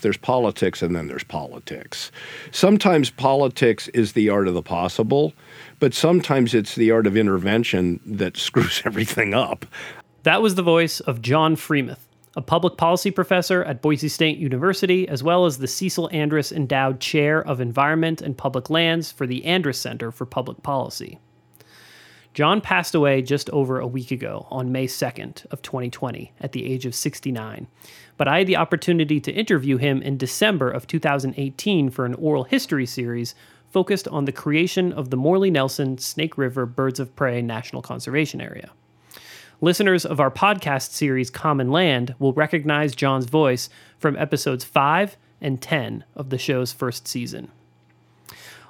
There's politics and then there's politics. Sometimes politics is the art of the possible, but sometimes it's the art of intervention that screws everything up. That was the voice of John Freemuth, a public policy professor at Boise State University, as well as the Cecil Andrus Endowed Chair of Environment and Public Lands for the Andrus Center for Public Policy. John passed away just over a week ago on May 2nd of 2020 at the age of 69. But I had the opportunity to interview him in December of 2018 for an oral history series focused on the creation of the Morley Nelson Snake River Birds of Prey National Conservation Area. Listeners of our podcast series Common Land will recognize John's voice from episodes 5 and 10 of the show's first season.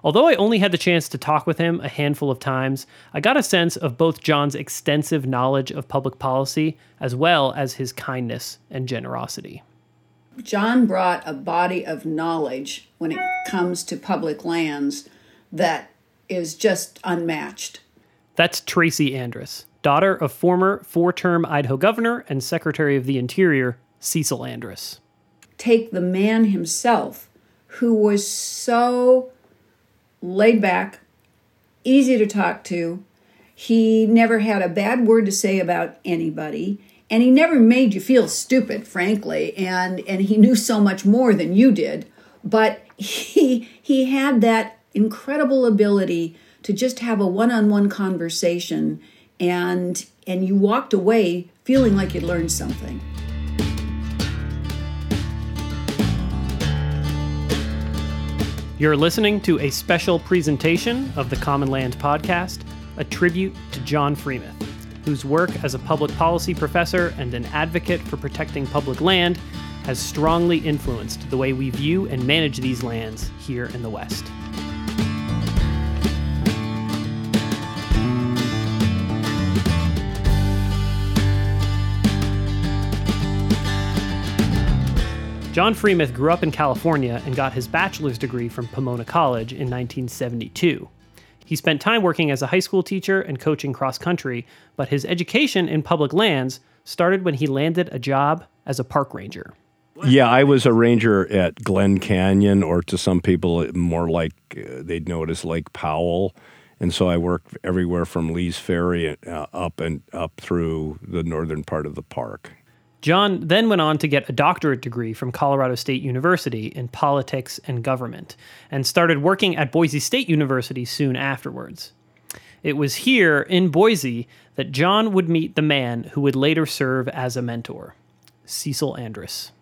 Although I only had the chance to talk with him a handful of times, I got a sense of both John's extensive knowledge of public policy as well as his kindness and generosity. John brought a body of knowledge when it comes to public lands that is just unmatched. That's Tracy Andrus, daughter of former four term Idaho governor and Secretary of the Interior, Cecil Andrus. Take the man himself, who was so laid back, easy to talk to. He never had a bad word to say about anybody, and he never made you feel stupid, frankly. And and he knew so much more than you did, but he he had that incredible ability to just have a one-on-one conversation and and you walked away feeling like you'd learned something. You're listening to a special presentation of the Common Land Podcast, a tribute to John Freemuth, whose work as a public policy professor and an advocate for protecting public land has strongly influenced the way we view and manage these lands here in the West. John Freemuth grew up in California and got his bachelor's degree from Pomona College in 1972. He spent time working as a high school teacher and coaching cross country, but his education in public lands started when he landed a job as a park ranger. Yeah, I was a ranger at Glen Canyon, or to some people, more like uh, they'd know it as Lake Powell. And so I worked everywhere from Lee's Ferry uh, up and up through the northern part of the park. John then went on to get a doctorate degree from Colorado State University in politics and government, and started working at Boise State University soon afterwards. It was here in Boise that John would meet the man who would later serve as a mentor, Cecil Andrus.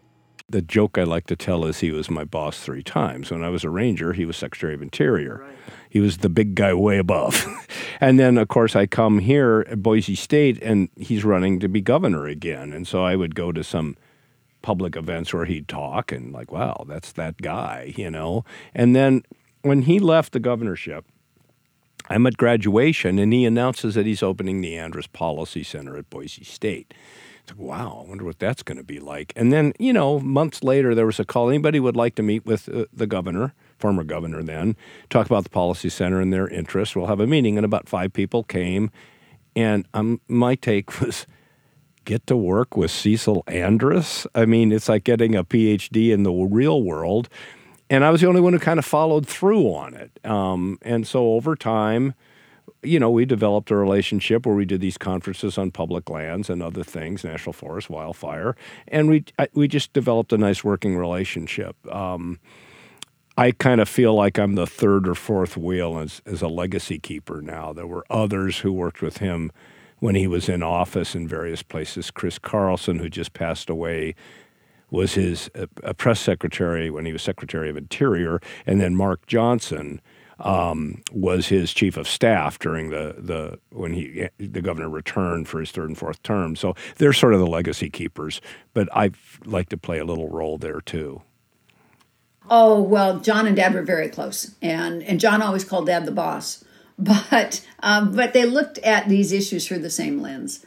The joke I like to tell is he was my boss three times. When I was a ranger, he was Secretary of Interior. Right. He was the big guy way above. and then, of course, I come here at Boise State, and he's running to be governor again. And so I would go to some public events where he'd talk, and like, wow, that's that guy, you know. And then when he left the governorship, I'm at graduation, and he announces that he's opening the Andrus Policy Center at Boise State. Wow, I wonder what that's going to be like. And then, you know, months later, there was a call. Anybody would like to meet with uh, the governor? former governor then, talk about the policy center and their interests. We'll have a meeting, and about five people came. And um, my take was get to work with Cecil Andrus. I mean, it's like getting a PhD in the real world. And I was the only one who kind of followed through on it. Um, and so over time, you know, we developed a relationship where we did these conferences on public lands and other things, national forest, wildfire, and we we just developed a nice working relationship. Um, I kind of feel like I'm the third or fourth wheel as, as a legacy keeper now. There were others who worked with him when he was in office in various places. Chris Carlson, who just passed away, was his uh, a press secretary when he was Secretary of Interior, and then Mark Johnson um, was his chief of staff during the the when he the governor returned for his third and fourth term. So they're sort of the legacy keepers, but I like to play a little role there too. Oh well, John and Dad were very close, and and John always called Dad the boss. But um, but they looked at these issues through the same lens.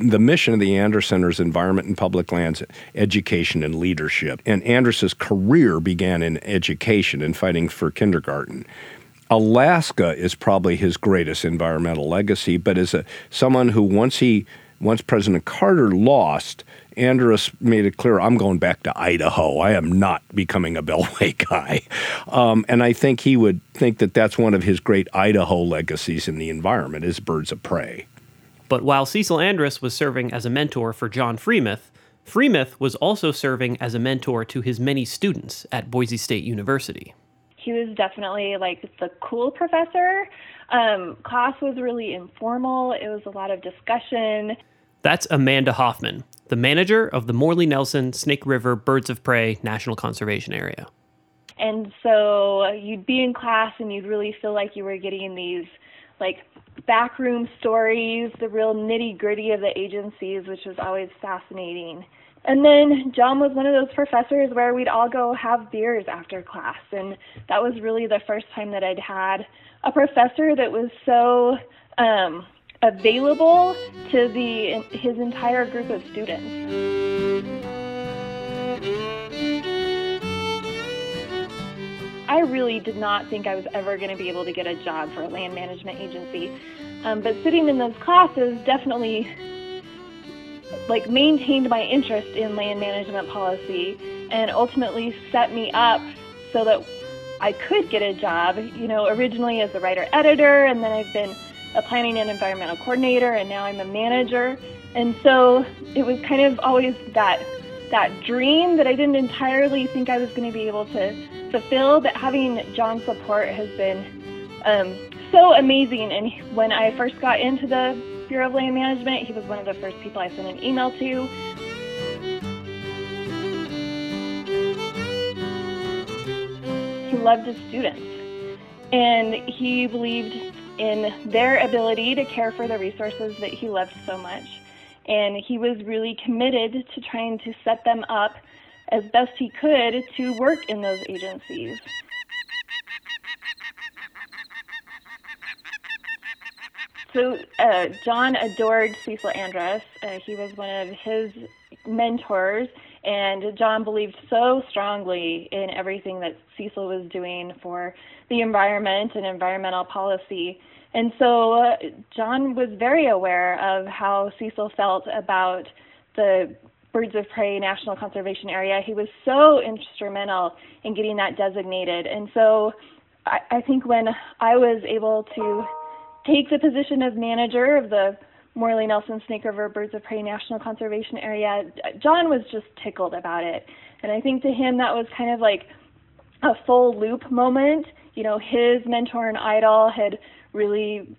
The mission of the Andrus Center is environment and public lands, education and leadership. And Andrus's career began in education and fighting for kindergarten. Alaska is probably his greatest environmental legacy, but as a someone who once he once President Carter lost Andrus made it clear I'm going back to Idaho. I am not becoming a Beltway guy. Um, and I think he would think that that's one of his great Idaho legacies in the environment is birds of prey. But while Cecil Andrus was serving as a mentor for John Freemuth, Freemuth was also serving as a mentor to his many students at Boise State University. He was definitely like the cool professor. Um, class was really informal, it was a lot of discussion. That's Amanda Hoffman, the manager of the Morley Nelson Snake River Birds of Prey National Conservation Area. And so you'd be in class and you'd really feel like you were getting these like backroom stories, the real nitty gritty of the agencies, which was always fascinating. And then John was one of those professors where we'd all go have beers after class. And that was really the first time that I'd had a professor that was so um, available to the his entire group of students. I really did not think I was ever going to be able to get a job for a land management agency. Um, but sitting in those classes definitely like maintained my interest in land management policy and ultimately set me up so that I could get a job, you know, originally as a writer editor and then I've been a planning and environmental coordinator and now I'm a manager. And so it was kind of always that that dream that I didn't entirely think I was going to be able to fulfill, but having John's support has been um, so amazing. And when I first got into the Bureau of Land Management, he was one of the first people I sent an email to. He loved his students, and he believed in their ability to care for the resources that he loved so much and he was really committed to trying to set them up as best he could to work in those agencies. So uh, John adored Cecil Andrus. Uh, he was one of his mentors, and John believed so strongly in everything that Cecil was doing for the environment and environmental policy and so uh, John was very aware of how Cecil felt about the Birds of Prey National Conservation Area. He was so instrumental in getting that designated. And so I, I think when I was able to take the position of manager of the Morley Nelson Snake River Birds of Prey National Conservation Area, John was just tickled about it. And I think to him that was kind of like a full loop moment. You know, his mentor and idol had really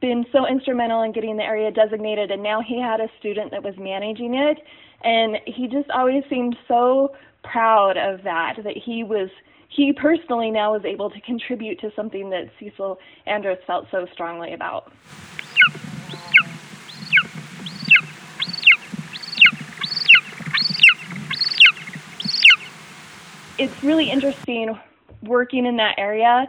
been so instrumental in getting the area designated and now he had a student that was managing it and he just always seemed so proud of that that he was he personally now was able to contribute to something that Cecil Andrus felt so strongly about. It's really interesting working in that area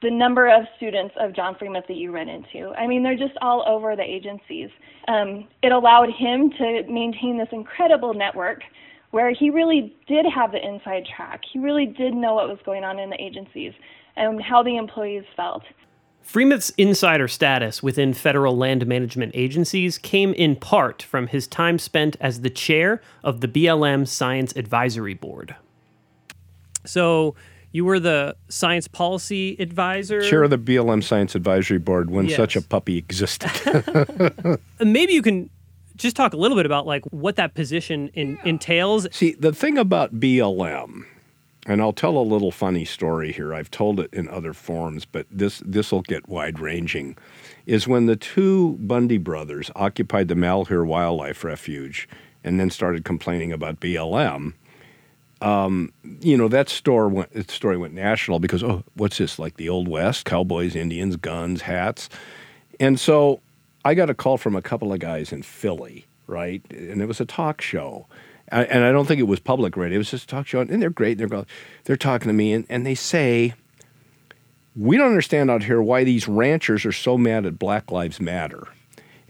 the number of students of John Freemuth that you run into. I mean, they're just all over the agencies. Um, it allowed him to maintain this incredible network where he really did have the inside track. He really did know what was going on in the agencies and how the employees felt. Freemuth's insider status within federal land management agencies came in part from his time spent as the chair of the BLM Science Advisory Board. So, you were the science policy advisor. Chair of the BLM Science Advisory Board when yes. such a puppy existed. Maybe you can just talk a little bit about like what that position in, entails. See, the thing about BLM, and I'll tell a little funny story here. I've told it in other forums, but this this will get wide ranging. Is when the two Bundy brothers occupied the Malheur Wildlife Refuge and then started complaining about BLM um, you know that store went, story went national because oh, what's this like the old west? Cowboys, Indians, guns, hats, and so I got a call from a couple of guys in Philly, right? And it was a talk show, and I don't think it was public radio. It was just a talk show, and they're great. They're going, they're talking to me, and, and they say, "We don't understand out here why these ranchers are so mad at Black Lives Matter."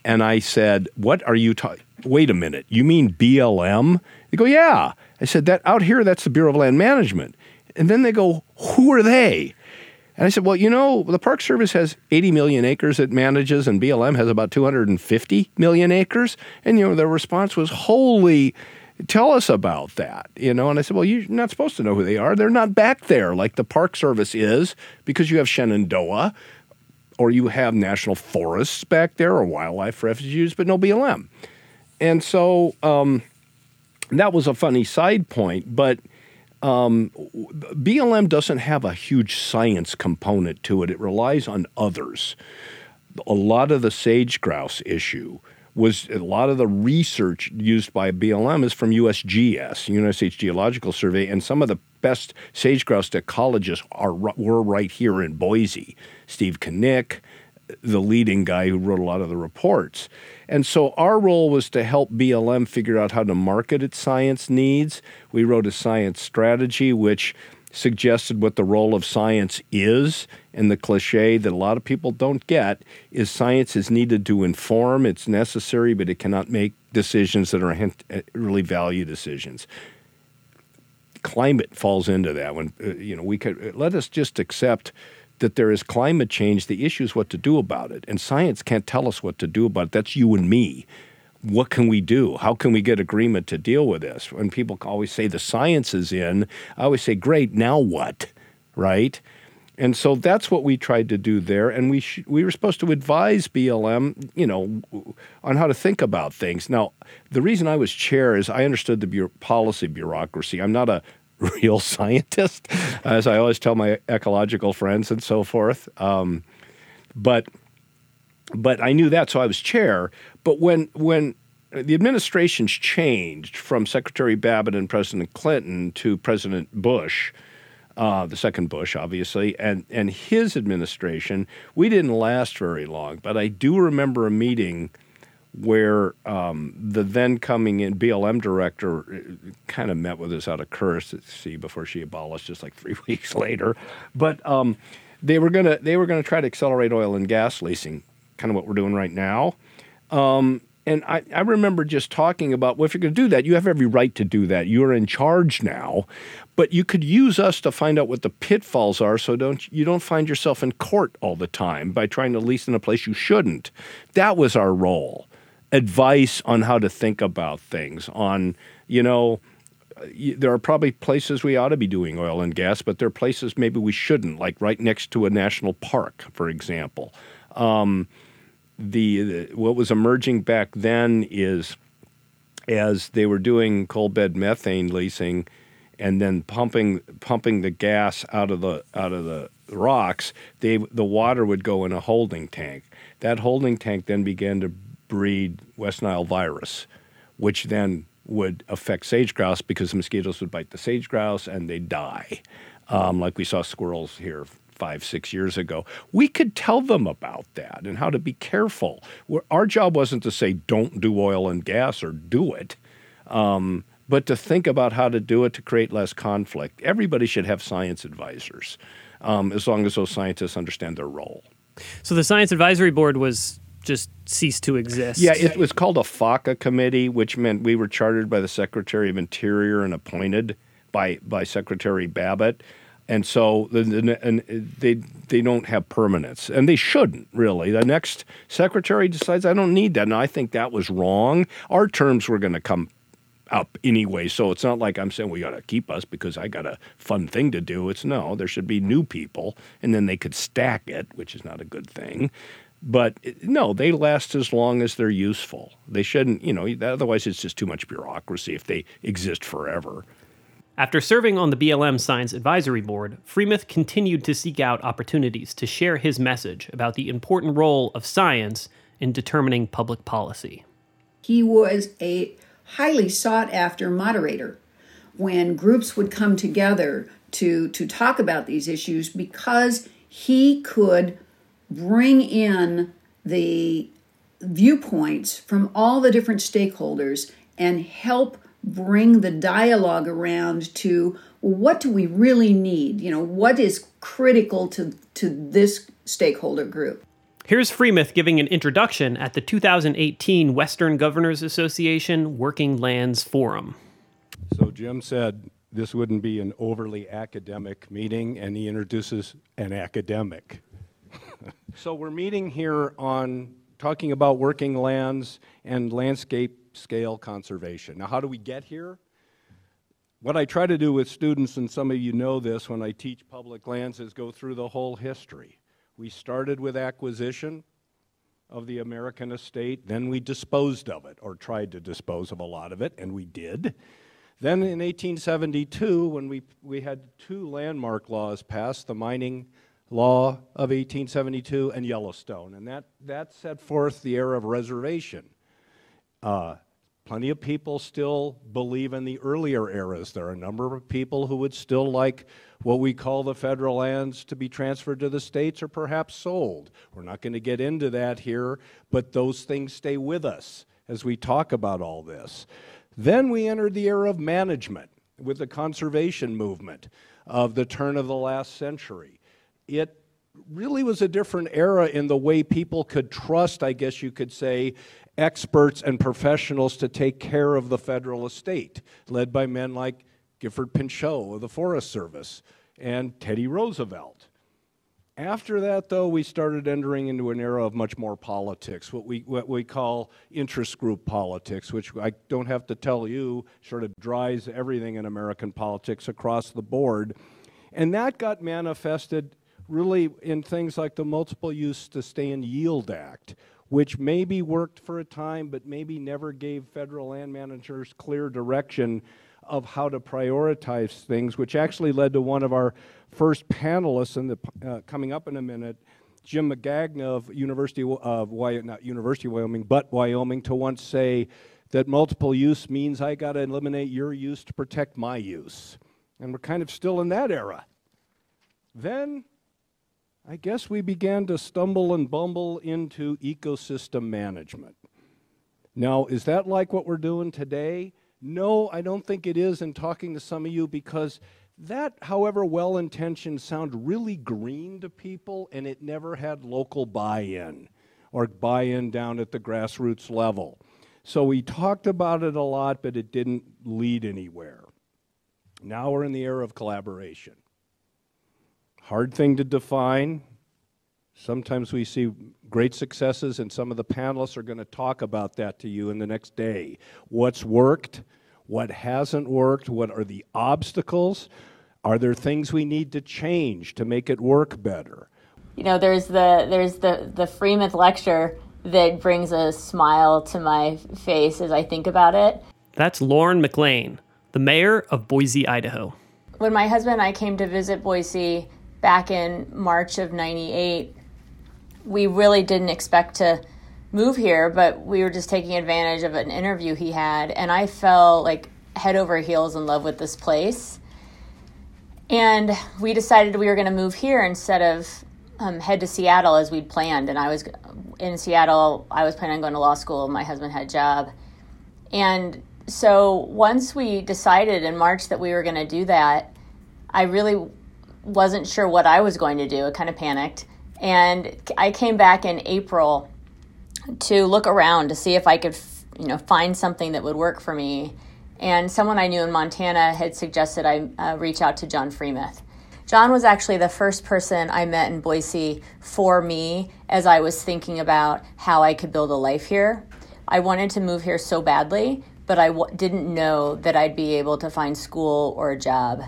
And I said, "What are you talking? Wait a minute. You mean BLM?" They go, "Yeah." I said, that out here, that's the Bureau of Land Management. And then they go, who are they? And I said, well, you know, the Park Service has 80 million acres it manages, and BLM has about 250 million acres. And, you know, their response was, holy, tell us about that, you know? And I said, well, you're not supposed to know who they are. They're not back there like the Park Service is because you have Shenandoah or you have national forests back there or wildlife refuges, but no BLM. And so um, that was a funny side point, but – um, BLM doesn't have a huge science component to it. It relies on others. A lot of the sage grouse issue was a lot of the research used by BLM is from USGS, United States Geological Survey, and some of the best sage grouse ecologists are were right here in Boise. Steve Knick, the leading guy who wrote a lot of the reports. And so our role was to help BLM figure out how to market its science needs. We wrote a science strategy which suggested what the role of science is. And the cliche that a lot of people don't get is science is needed to inform, it's necessary, but it cannot make decisions that are really value decisions. Climate falls into that. When uh, you know we could let us just accept that there is climate change. The issue is what to do about it. And science can't tell us what to do about it. That's you and me. What can we do? How can we get agreement to deal with this? When people always say the science is in, I always say, great, now what? Right? And so that's what we tried to do there. And we, sh- we were supposed to advise BLM, you know, on how to think about things. Now, the reason I was chair is I understood the bu- policy bureaucracy. I'm not a real scientist, as I always tell my ecological friends and so forth. Um, but but I knew that, so I was chair. But when when the administrations changed from Secretary Babbitt and President Clinton to President Bush, uh, the second Bush, obviously, and and his administration, we didn't last very long. But I do remember a meeting where um, the then coming in BLM director uh, kind of met with us out of courtesy before she abolished, just like three weeks later. But um, they were gonna they were gonna try to accelerate oil and gas leasing, kind of what we're doing right now. Um, and I, I remember just talking about, well, if you're going to do that, you have every right to do that. You're in charge now, but you could use us to find out what the pitfalls are, so don't you don't find yourself in court all the time by trying to lease in a place you shouldn't. That was our role advice on how to think about things. On you know, there are probably places we ought to be doing oil and gas, but there are places maybe we shouldn't, like right next to a national park, for example. Um, the, the, what was emerging back then is as they were doing coal bed methane leasing and then pumping pumping the gas out of the out of the rocks, they the water would go in a holding tank. That holding tank then began to breed West Nile virus, which then would affect sage grouse because mosquitoes would bite the sage grouse and they die, um, like we saw squirrels here five, six years ago. We could tell them about that and how to be careful. Our job wasn't to say don't do oil and gas or do it, um, but to think about how to do it to create less conflict. Everybody should have science advisors um, as long as those scientists understand their role. So the Science Advisory Board was just ceased to exist. Yeah, it was called a FACA committee, which meant we were chartered by the Secretary of Interior and appointed by by Secretary Babbitt. And so and they they don't have permanence, and they shouldn't really. The next secretary decides I don't need that, and I think that was wrong. Our terms were going to come up anyway, so it's not like I'm saying we got to keep us because I got a fun thing to do. It's no, there should be new people, and then they could stack it, which is not a good thing. But no, they last as long as they're useful. They shouldn't, you know, otherwise it's just too much bureaucracy if they exist forever. After serving on the BLM Science Advisory Board, Freemuth continued to seek out opportunities to share his message about the important role of science in determining public policy. He was a highly sought after moderator when groups would come together to, to talk about these issues because he could bring in the viewpoints from all the different stakeholders and help bring the dialogue around to what do we really need? You know, what is critical to, to this stakeholder group? Here's Freemuth giving an introduction at the 2018 Western Governors Association Working Lands Forum. So Jim said, this wouldn't be an overly academic meeting, and he introduces an academic. so we're meeting here on talking about working lands and landscape scale conservation. Now, how do we get here? What I try to do with students, and some of you know this when I teach public lands, is go through the whole history. We started with acquisition of the American estate, then we disposed of it, or tried to dispose of a lot of it, and we did. Then in 1872, when we, we had two landmark laws passed, the mining law of 1872 and Yellowstone, and that, that set forth the era of reservation. Uh, plenty of people still believe in the earlier eras. There are a number of people who would still like what we call the federal lands to be transferred to the states or perhaps sold. We're not going to get into that here, but those things stay with us as we talk about all this. Then we entered the era of management with the conservation movement of the turn of the last century. It really was a different era in the way people could trust, I guess you could say, experts and professionals to take care of the federal estate, led by men like Gifford Pinchot of the Forest Service and Teddy Roosevelt. After that, though, we started entering into an era of much more politics, what we, what we call interest group politics, which I don't have to tell you sort of dries everything in American politics across the board. And that got manifested really in things like the Multiple Use Sustained Yield Act, which maybe worked for a time, but maybe never gave federal land managers clear direction of how to prioritize things, which actually led to one of our first panelists in the, uh, coming up in a minute, Jim Magagna of University of Wyoming, not University of Wyoming, but Wyoming, to once say that multiple use means I got to eliminate your use to protect my use. And we're kind of still in that era. Then I guess we began to stumble and bumble into ecosystem management. Now, is that like what we're doing today? No, I don't think it is in talking to some of you because that, however well intentioned, sounded really green to people and it never had local buy in or buy in down at the grassroots level. So we talked about it a lot, but it didn't lead anywhere. Now we're in the era of collaboration. Hard thing to define. Sometimes we see great successes, and some of the panelists are going to talk about that to you in the next day. What's worked? What hasn't worked? What are the obstacles? Are there things we need to change to make it work better? You know, there's the there's the the Freemuth lecture that brings a smile to my face as I think about it. That's Lauren McLean, the mayor of Boise, Idaho. When my husband and I came to visit Boise back in March of 98, we really didn't expect to move here, but we were just taking advantage of an interview he had, and I fell like head over heels in love with this place. And we decided we were going to move here instead of um, head to Seattle as we'd planned. And I was in Seattle, I was planning on going to law school. My husband had a job. And so once we decided in March that we were going to do that, I really wasn't sure what I was going to do. I kind of panicked. And I came back in April to look around to see if I could, you know, find something that would work for me. And someone I knew in Montana had suggested I uh, reach out to John Freemuth. John was actually the first person I met in Boise for me as I was thinking about how I could build a life here. I wanted to move here so badly, but I w- didn't know that I'd be able to find school or a job.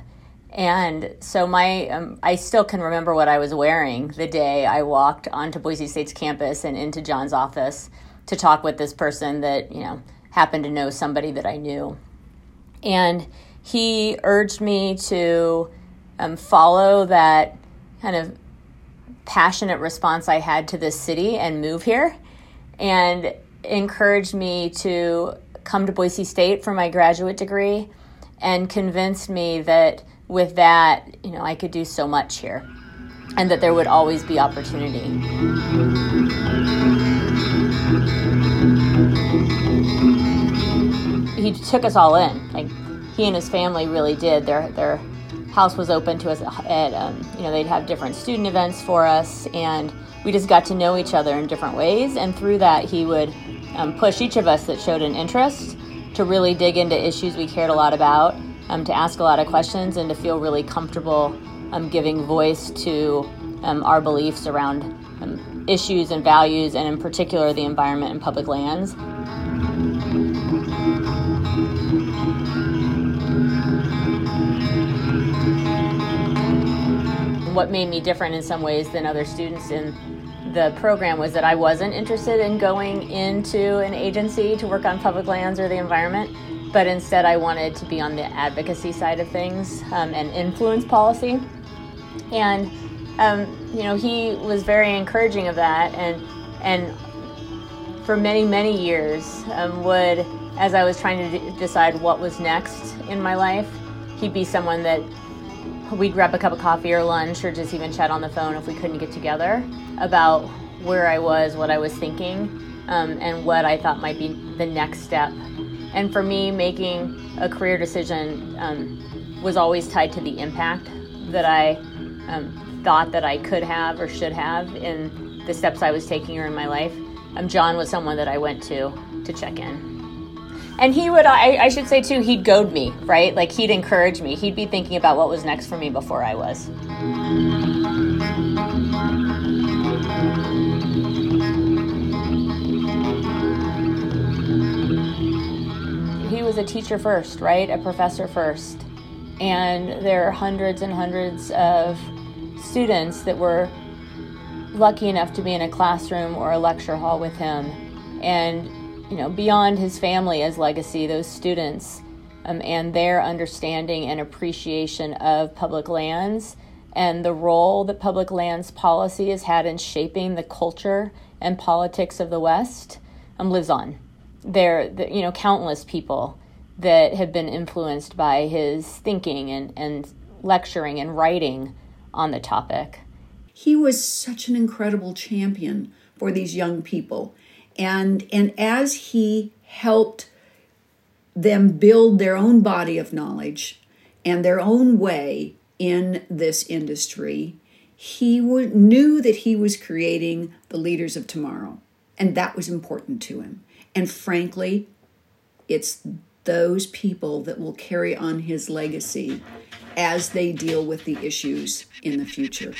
And so my um, I still can remember what I was wearing the day I walked onto Boise State's campus and into John's office to talk with this person that, you know, happened to know somebody that I knew. And he urged me to um, follow that kind of passionate response I had to this city and move here and encouraged me to come to Boise State for my graduate degree and convinced me that with that, you know, I could do so much here and that there would always be opportunity. He took us all in. Like he and his family really did. Their their house was open to us at um, you know they'd have different student events for us and we just got to know each other in different ways and through that he would um, push each of us that showed an interest to really dig into issues we cared a lot about um, to ask a lot of questions and to feel really comfortable um, giving voice to um, our beliefs around um, issues and values, and in particular the environment and public lands. What made me different in some ways than other students in the program was that I wasn't interested in going into an agency to work on public lands or the environment, but instead I wanted to be on the advocacy side of things um, and influence policy. And um, you know, he was very encouraging of that, and and for many many years um, would, as I was trying to d- decide what was next in my life, he'd be someone that we'd grab a cup of coffee or lunch or just even chat on the phone if we couldn't get together about where I was, what I was thinking, um, and what I thought might be the next step. And for me, making a career decision um, was always tied to the impact that I um, thought that I could have or should have in the steps I was taking or in my life. Um, John was someone that I went to to check in. And he would, I, I should say too, he'd goad me, right? Like he'd encourage me. He'd be thinking about what was next for me before I was. He was a teacher first, right? A professor first. And there are hundreds and hundreds of students that were lucky enough to be in a classroom or a lecture hall with him. And, you know, beyond his family as legacy, those students um, and their understanding and appreciation of public lands and the role that public lands policy has had in shaping the culture and politics of the West um, lives on. There, the, you know, countless people that have been influenced by his thinking and, and lecturing and writing on the topic. He was such an incredible champion for these young people. And, and as he helped them build their own body of knowledge and their own way in this industry, he knew that he was creating the leaders of tomorrow. And that was important to him. And frankly, it's those people that will carry on his legacy as they deal with the issues in the future.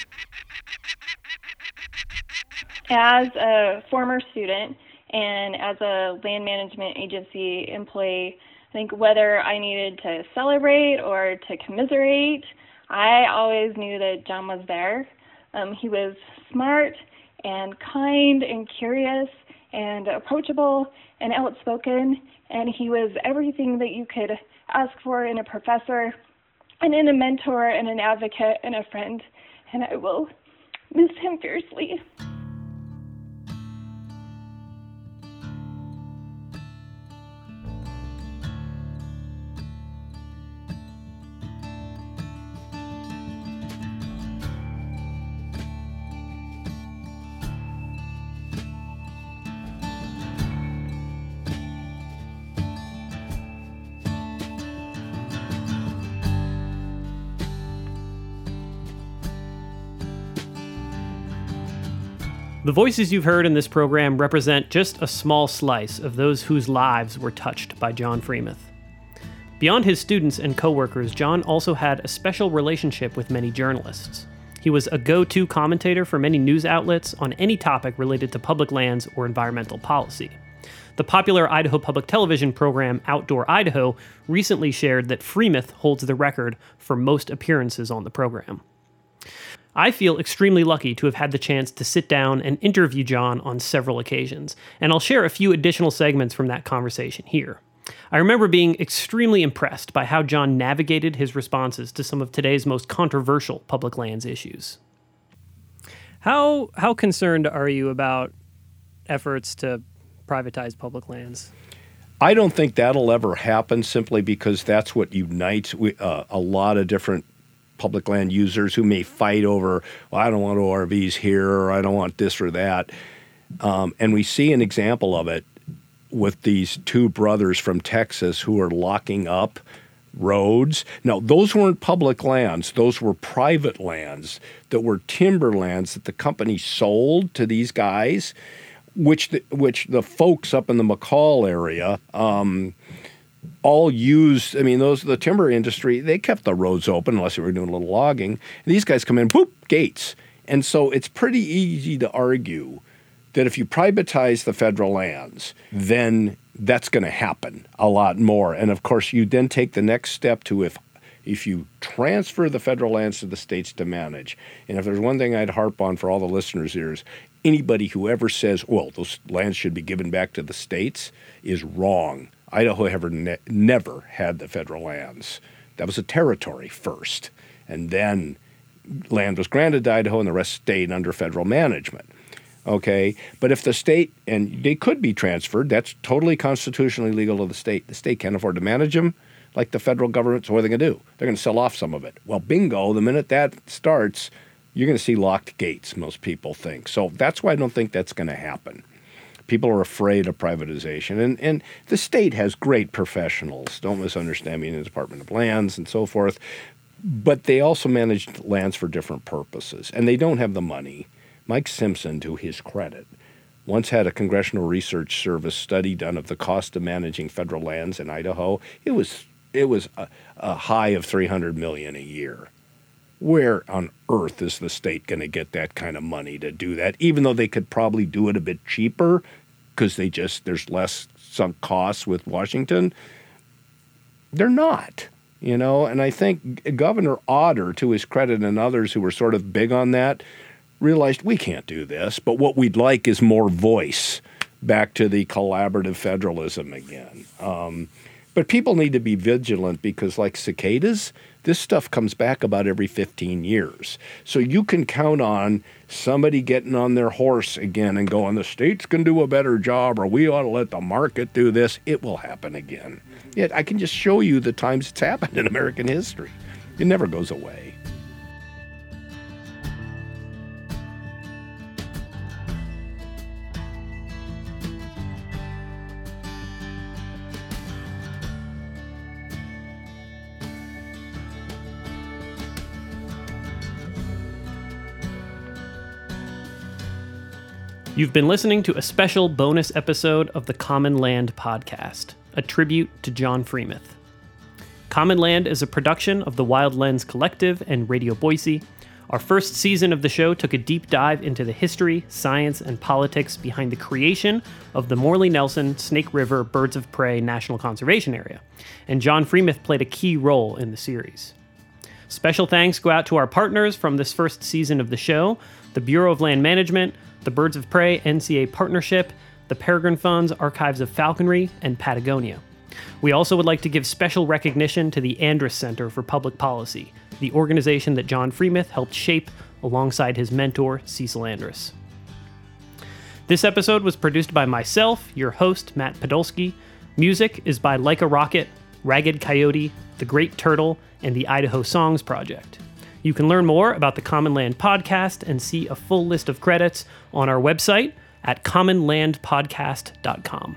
As a former student and as a land management agency employee, I think whether I needed to celebrate or to commiserate, I always knew that John was there. Um, he was smart and kind and curious and approachable and outspoken, and he was everything that you could ask for in a professor and in a mentor and an advocate and a friend. And I will miss him fiercely. The voices you've heard in this program represent just a small slice of those whose lives were touched by John Freemuth. Beyond his students and coworkers, John also had a special relationship with many journalists. He was a go to commentator for many news outlets on any topic related to public lands or environmental policy. The popular Idaho Public Television program Outdoor Idaho recently shared that Freemuth holds the record for most appearances on the program. I feel extremely lucky to have had the chance to sit down and interview John on several occasions, and I'll share a few additional segments from that conversation here. I remember being extremely impressed by how John navigated his responses to some of today's most controversial public lands issues. How how concerned are you about efforts to privatize public lands? I don't think that'll ever happen simply because that's what unites uh, a lot of different public land users who may fight over, well, I don't want ORVs here or I don't want this or that. Um, and we see an example of it with these two brothers from Texas who are locking up roads. Now, those weren't public lands, those were private lands that were timber lands that the company sold to these guys, which the, which the folks up in the McCall area um, all used. I mean, those the timber industry they kept the roads open unless they were doing a little logging. And these guys come in, whoop, gates, and so it's pretty easy to argue that if you privatize the federal lands, then that's going to happen a lot more. And of course, you then take the next step to if if you transfer the federal lands to the states to manage. And if there's one thing I'd harp on for all the listeners here is anybody who ever says, well, those lands should be given back to the states is wrong. Idaho ever ne- never had the federal lands. That was a territory first. And then land was granted to Idaho and the rest stayed under federal management. Okay, but if the state and they could be transferred, that's totally constitutionally legal to the state. The state can't afford to manage them like the federal government. So what are they going to do? They're going to sell off some of it. Well, bingo! The minute that starts, you're going to see locked gates. Most people think so. That's why I don't think that's going to happen. People are afraid of privatization, and and the state has great professionals. Don't misunderstand me in the Department of Lands and so forth, but they also manage lands for different purposes, and they don't have the money Mike Simpson, to his credit, once had a Congressional Research Service study done of the cost of managing federal lands in Idaho. It was it was a, a high of 300 million a year. Where on earth is the state going to get that kind of money to do that? Even though they could probably do it a bit cheaper because they just there's less sunk costs with Washington. They're not you know and i think governor otter to his credit and others who were sort of big on that realized we can't do this, but what we'd like is more voice back to the collaborative federalism again. Um, but people need to be vigilant because, like cicadas, this stuff comes back about every 15 years. So you can count on somebody getting on their horse again and going, the states can do a better job, or we ought to let the market do this. It will happen again. Yet I can just show you the times it's happened in American history. It never goes away. You've been listening to a special bonus episode of the Common Land Podcast, a tribute to John Freemuth. Common Land is a production of the Wild Lens Collective and Radio Boise. Our first season of the show took a deep dive into the history, science, and politics behind the creation of the Morley Nelson Snake River Birds of Prey National Conservation Area, and John Freemuth played a key role in the series. Special thanks go out to our partners from this first season of the show the Bureau of Land Management, the Birds of Prey NCA Partnership, the Peregrine Funds Archives of Falconry, and Patagonia. We also would like to give special recognition to the Andrus Center for Public Policy, the organization that John Freemuth helped shape alongside his mentor, Cecil Andrus. This episode was produced by myself, your host, Matt Podolsky. Music is by Like a Rocket, Ragged Coyote, The Great Turtle, and the Idaho Songs Project. You can learn more about the Common Land podcast and see a full list of credits on our website at commonlandpodcast.com.